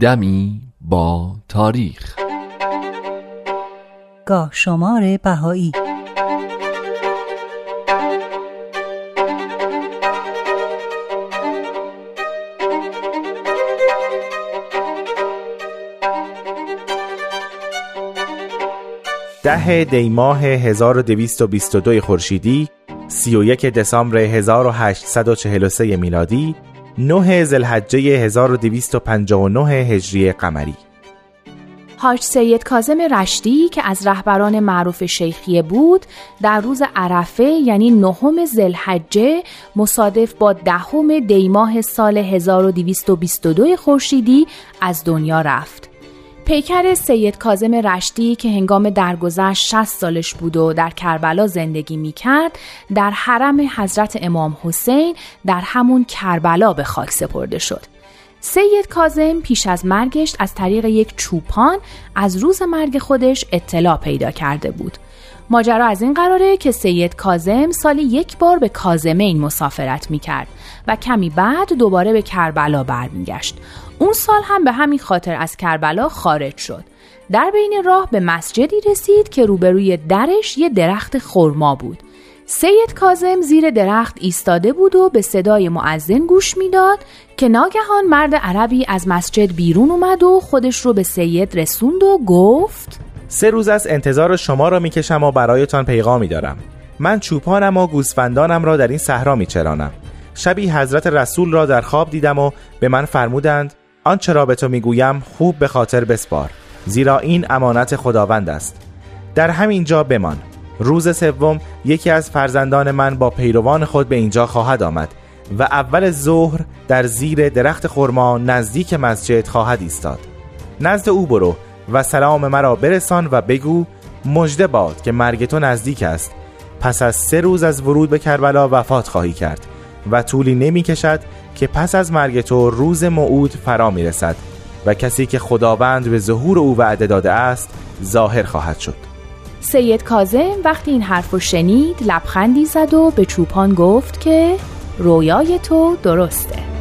دمی با تاریخ. گاه شمار بهایی. ده دی ماه 1222 خورشیدی 31 دسامبر 1843 میلادی 9 ذوالحجه 1259 هجری قمری حاج سید کازم رشدی که از رهبران معروف شیخیه بود در روز عرفه یعنی نهم ذوالحجه مصادف با دهم دیماه سال 1222 خورشیدی از دنیا رفت. پیکر سید کازم رشدی که هنگام درگذشت 60 سالش بود و در کربلا زندگی می کرد در حرم حضرت امام حسین در همون کربلا به خاک سپرده شد. سید کازم پیش از مرگش از طریق یک چوپان از روز مرگ خودش اطلاع پیدا کرده بود. ماجرا از این قراره که سید کازم سالی یک بار به کازمین مسافرت می کرد و کمی بعد دوباره به کربلا برمیگشت. اون سال هم به همین خاطر از کربلا خارج شد. در بین راه به مسجدی رسید که روبروی درش یه درخت خرما بود. سید کازم زیر درخت ایستاده بود و به صدای معزن گوش می‌داد که ناگهان مرد عربی از مسجد بیرون اومد و خودش رو به سید رسوند و گفت سه روز از انتظار شما را می‌کشم و برایتان پیغامی دارم. من چوپانم و گوسفندانم را در این صحرا میچرانم. شبی حضرت رسول را در خواب دیدم و به من فرمودند آنچه را به تو می‌گویم خوب به خاطر بسپار زیرا این امانت خداوند است. در همین جا بمان. روز سوم یکی از فرزندان من با پیروان خود به اینجا خواهد آمد و اول ظهر در زیر درخت خرما نزدیک مسجد خواهد ایستاد. نزد او برو و سلام مرا برسان و بگو مژده باد که مرگ تو نزدیک است. پس از سه روز از ورود به کربلا وفات خواهی کرد و طولی نمی کشد که پس از مرگ تو روز موعود فرا می رسد و کسی که خداوند به ظهور او وعده داده است ظاهر خواهد شد. سید کازم وقتی این حرف رو شنید لبخندی زد و به چوپان گفت که رویای تو درسته.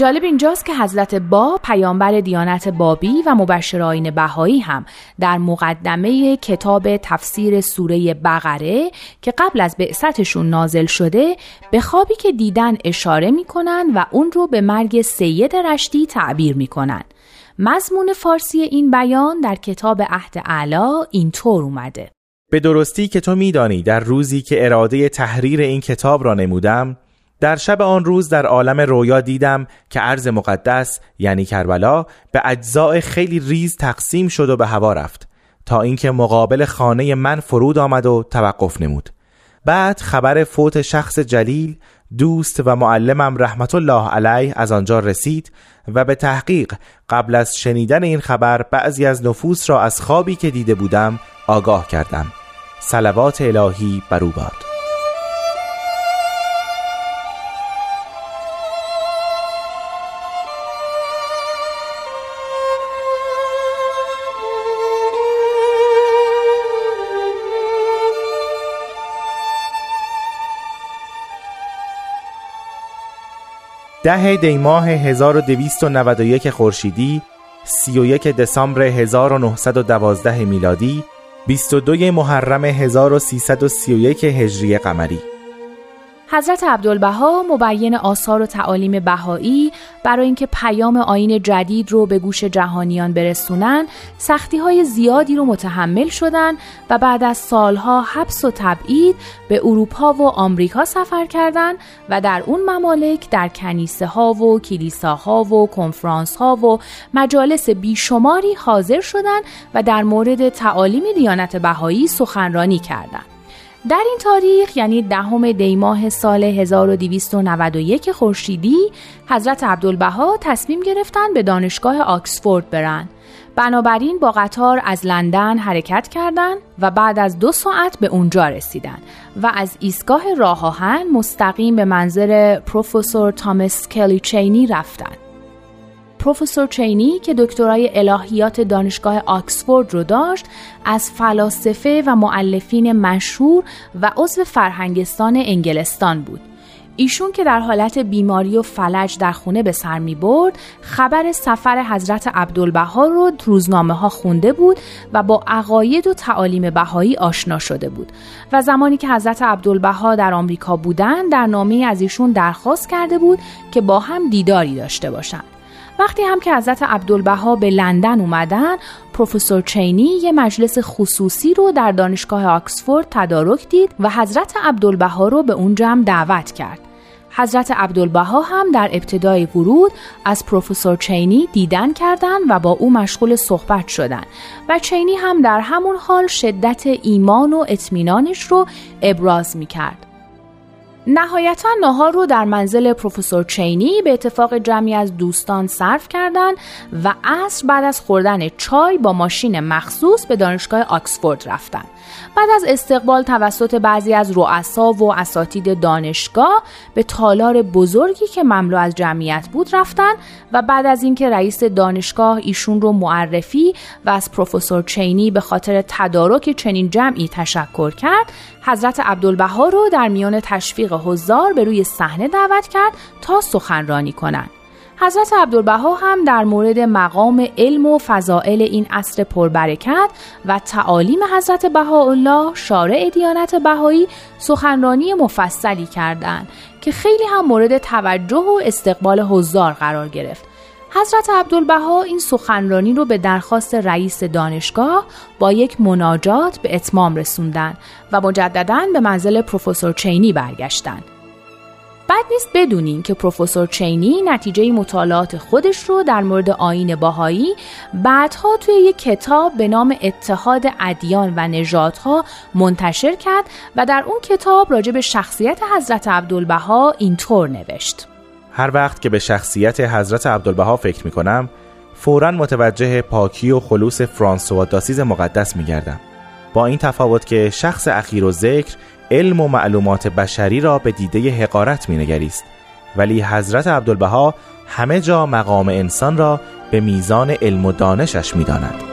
جالب اینجاست که حضرت با پیامبر دیانت بابی و مبشر آین بهایی هم در مقدمه کتاب تفسیر سوره بقره که قبل از بعثتشون نازل شده به خوابی که دیدن اشاره می‌کنن و اون رو به مرگ سید رشدی تعبیر می‌کنن. مضمون فارسی این بیان در کتاب عهد اعلی اینطور اومده. به درستی که تو میدانی در روزی که اراده تحریر این کتاب را نمودم در شب آن روز در عالم رویا دیدم که عرض مقدس یعنی کربلا به اجزاء خیلی ریز تقسیم شد و به هوا رفت تا اینکه مقابل خانه من فرود آمد و توقف نمود. بعد خبر فوت شخص جلیل دوست و معلمم رحمت الله علیه از آنجا رسید و به تحقیق قبل از شنیدن این خبر بعضی از نفوس را از خوابی که دیده بودم آگاه کردم. صلوات الهی بر او باد. ده دی ماه 1291 خورشیدی 31 دسامبر 1912 میلادی 22 محرم 1331 هجری قمری. حضرت عبدالبها مبین آثار و تعالیم بهایی برای اینکه پیام آین جدید رو به گوش جهانیان برسونن سختی های زیادی رو متحمل شدن و بعد از سالها حبس و تبعید به اروپا و آمریکا سفر کردند و در اون ممالک در کنیسه ها و کلیساها و کنفرانس ها و مجالس بیشماری حاضر شدند و در مورد تعالیم دیانت بهایی سخنرانی کردند. در این تاریخ یعنی دهم دیماه سال 1291 خورشیدی حضرت عبدالبها تصمیم گرفتن به دانشگاه آکسفورد برن بنابراین با قطار از لندن حرکت کردند و بعد از دو ساعت به اونجا رسیدن و از ایستگاه راه آهن مستقیم به منزل پروفسور تامس کلی چینی رفتند. پروفسور چینی که دکترای الهیات دانشگاه آکسفورد رو داشت از فلاسفه و معلفین مشهور و عضو فرهنگستان انگلستان بود. ایشون که در حالت بیماری و فلج در خونه به سر می برد خبر سفر حضرت عبدالبها رو روزنامه ها خونده بود و با عقاید و تعالیم بهایی آشنا شده بود. و زمانی که حضرت عبدالبها در آمریکا بودند در نامه از ایشون درخواست کرده بود که با هم دیداری داشته باشند. وقتی هم که حضرت عبدالبها به لندن اومدن پروفسور چینی یه مجلس خصوصی رو در دانشگاه آکسفورد تدارک دید و حضرت عبدالبها رو به اون جمع دعوت کرد حضرت عبدالبها هم در ابتدای ورود از پروفسور چینی دیدن کردند و با او مشغول صحبت شدند و چینی هم در همون حال شدت ایمان و اطمینانش رو ابراز می کرد. نهایتا نهار رو در منزل پروفسور چینی به اتفاق جمعی از دوستان صرف کردند و عصر بعد از خوردن چای با ماشین مخصوص به دانشگاه آکسفورد رفتند. بعد از استقبال توسط بعضی از رؤسا و اساتید دانشگاه به تالار بزرگی که مملو از جمعیت بود رفتن و بعد از اینکه رئیس دانشگاه ایشون رو معرفی و از پروفسور چینی به خاطر تدارک چنین جمعی تشکر کرد حضرت عبدالبها رو در میان تشویق حضار به روی صحنه دعوت کرد تا سخنرانی کنند. حضرت عبدالبها هم در مورد مقام علم و فضائل این عصر پربرکت و تعالیم حضرت بهاءالله شارع دیانت بهایی سخنرانی مفصلی کردند که خیلی هم مورد توجه و استقبال حضار قرار گرفت. حضرت عبدالبها این سخنرانی رو به درخواست رئیس دانشگاه با یک مناجات به اتمام رسوندن و مجددا به منزل پروفسور چینی برگشتند. بد نیست بدونین که پروفسور چینی نتیجه مطالعات خودش رو در مورد آین باهایی بعدها توی یک کتاب به نام اتحاد ادیان و نژادها منتشر کرد و در اون کتاب راجع به شخصیت حضرت عبدالبها اینطور نوشت هر وقت که به شخصیت حضرت عبدالبها فکر می کنم فورا متوجه پاکی و خلوص فرانسوا داسیز مقدس می گردم. با این تفاوت که شخص اخیر و ذکر علم و معلومات بشری را به دیده حقارت می نگریست ولی حضرت عبدالبها همه جا مقام انسان را به میزان علم و دانشش می داند.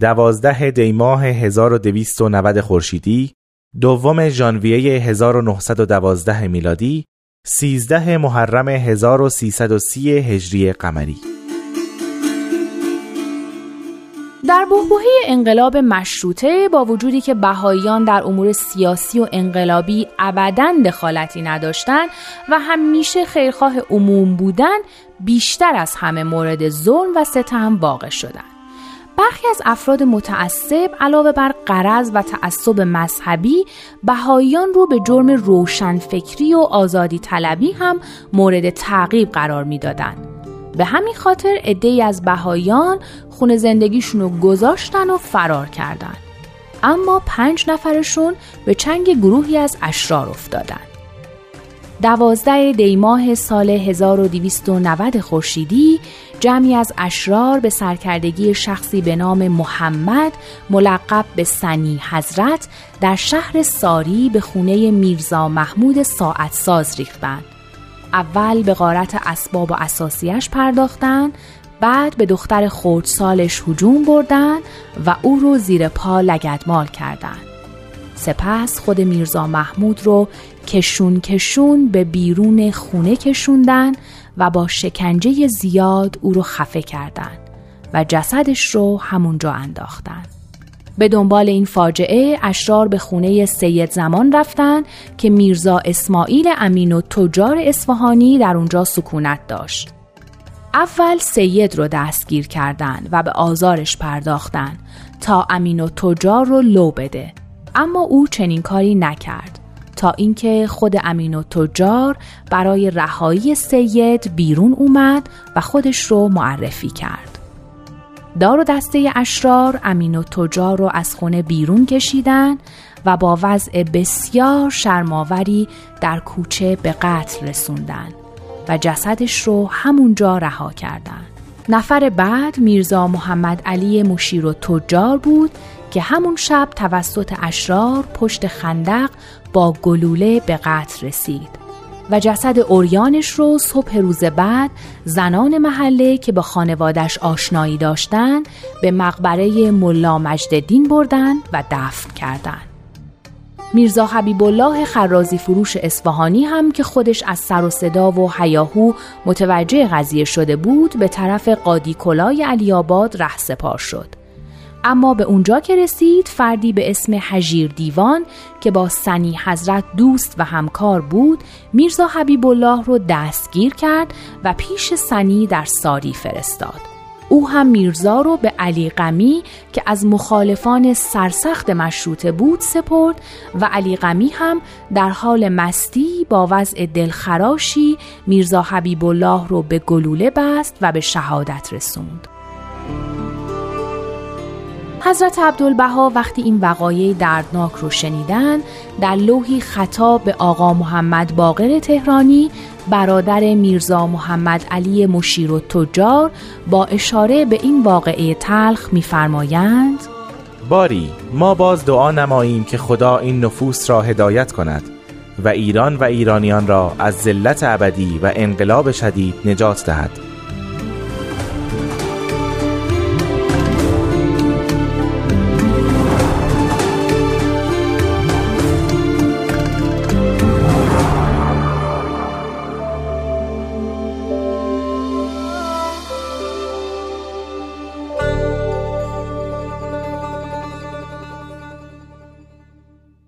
دوازده دیماه 1290 خورشیدی دوم ژانویه 1912 میلادی 13 محرم 1330 هجری قمری. در بحبوحه انقلاب مشروطه با وجودی که بهاییان در امور سیاسی و انقلابی ابدا دخالتی نداشتند و همیشه خیرخواه عموم بودند بیشتر از همه مورد ظلم و ستم واقع شدند. برخی از افراد متعصب علاوه بر قرض و تعصب مذهبی بهاییان رو به جرم روشنفکری و آزادی طلبی هم مورد تعقیب قرار می‌دادند. به همین خاطر عدهای از بهاییان خونه زندگیشون رو گذاشتن و فرار کردند. اما پنج نفرشون به چنگ گروهی از اشرار افتادند. دوازده دیماه سال 1290 خورشیدی جمعی از اشرار به سرکردگی شخصی به نام محمد ملقب به سنی حضرت در شهر ساری به خونه میرزا محمود ساعت ساز ریختند. اول به غارت اسباب و اساسیش پرداختند بعد به دختر خردسالش هجوم بردن و او رو زیر پا لگدمال کردند. سپس خود میرزا محمود رو کشون کشون به بیرون خونه کشوندن و با شکنجه زیاد او رو خفه کردند و جسدش رو همونجا انداختن. به دنبال این فاجعه اشرار به خونه سید زمان رفتن که میرزا اسماعیل امین و تجار اصفهانی در اونجا سکونت داشت. اول سید رو دستگیر کردند و به آزارش پرداختن تا امین و تجار رو لو بده اما او چنین کاری نکرد تا اینکه خود امین و تجار برای رهایی سید بیرون اومد و خودش رو معرفی کرد. دار و دسته اشرار امین و تجار رو از خونه بیرون کشیدن و با وضع بسیار شرماوری در کوچه به قتل رسوندن و جسدش رو همونجا رها کردند. نفر بعد میرزا محمد علی مشیر و تجار بود که همون شب توسط اشرار پشت خندق با گلوله به قتل رسید و جسد اوریانش رو صبح روز بعد زنان محله که به خانوادش آشنایی داشتن به مقبره ملا مجددین بردن و دفن کردند. میرزا حبیب الله خرازی فروش اصفهانی هم که خودش از سر و صدا و حیاهو متوجه قضیه شده بود به طرف قادی کلای علی آباد ره شد. اما به اونجا که رسید فردی به اسم حجیر دیوان که با سنی حضرت دوست و همکار بود میرزا حبیب الله رو دستگیر کرد و پیش سنی در ساری فرستاد. او هم میرزا رو به علی قمی که از مخالفان سرسخت مشروطه بود سپرد و علی قمی هم در حال مستی با وضع دلخراشی میرزا حبیب الله رو به گلوله بست و به شهادت رسوند. حضرت عبدالبها وقتی این وقایع دردناک رو شنیدن در لوحی خطاب به آقا محمد باقر تهرانی برادر میرزا محمد علی مشیر و تجار با اشاره به این واقعه تلخ میفرمایند باری ما باز دعا نماییم که خدا این نفوس را هدایت کند و ایران و ایرانیان را از ذلت ابدی و انقلاب شدید نجات دهد.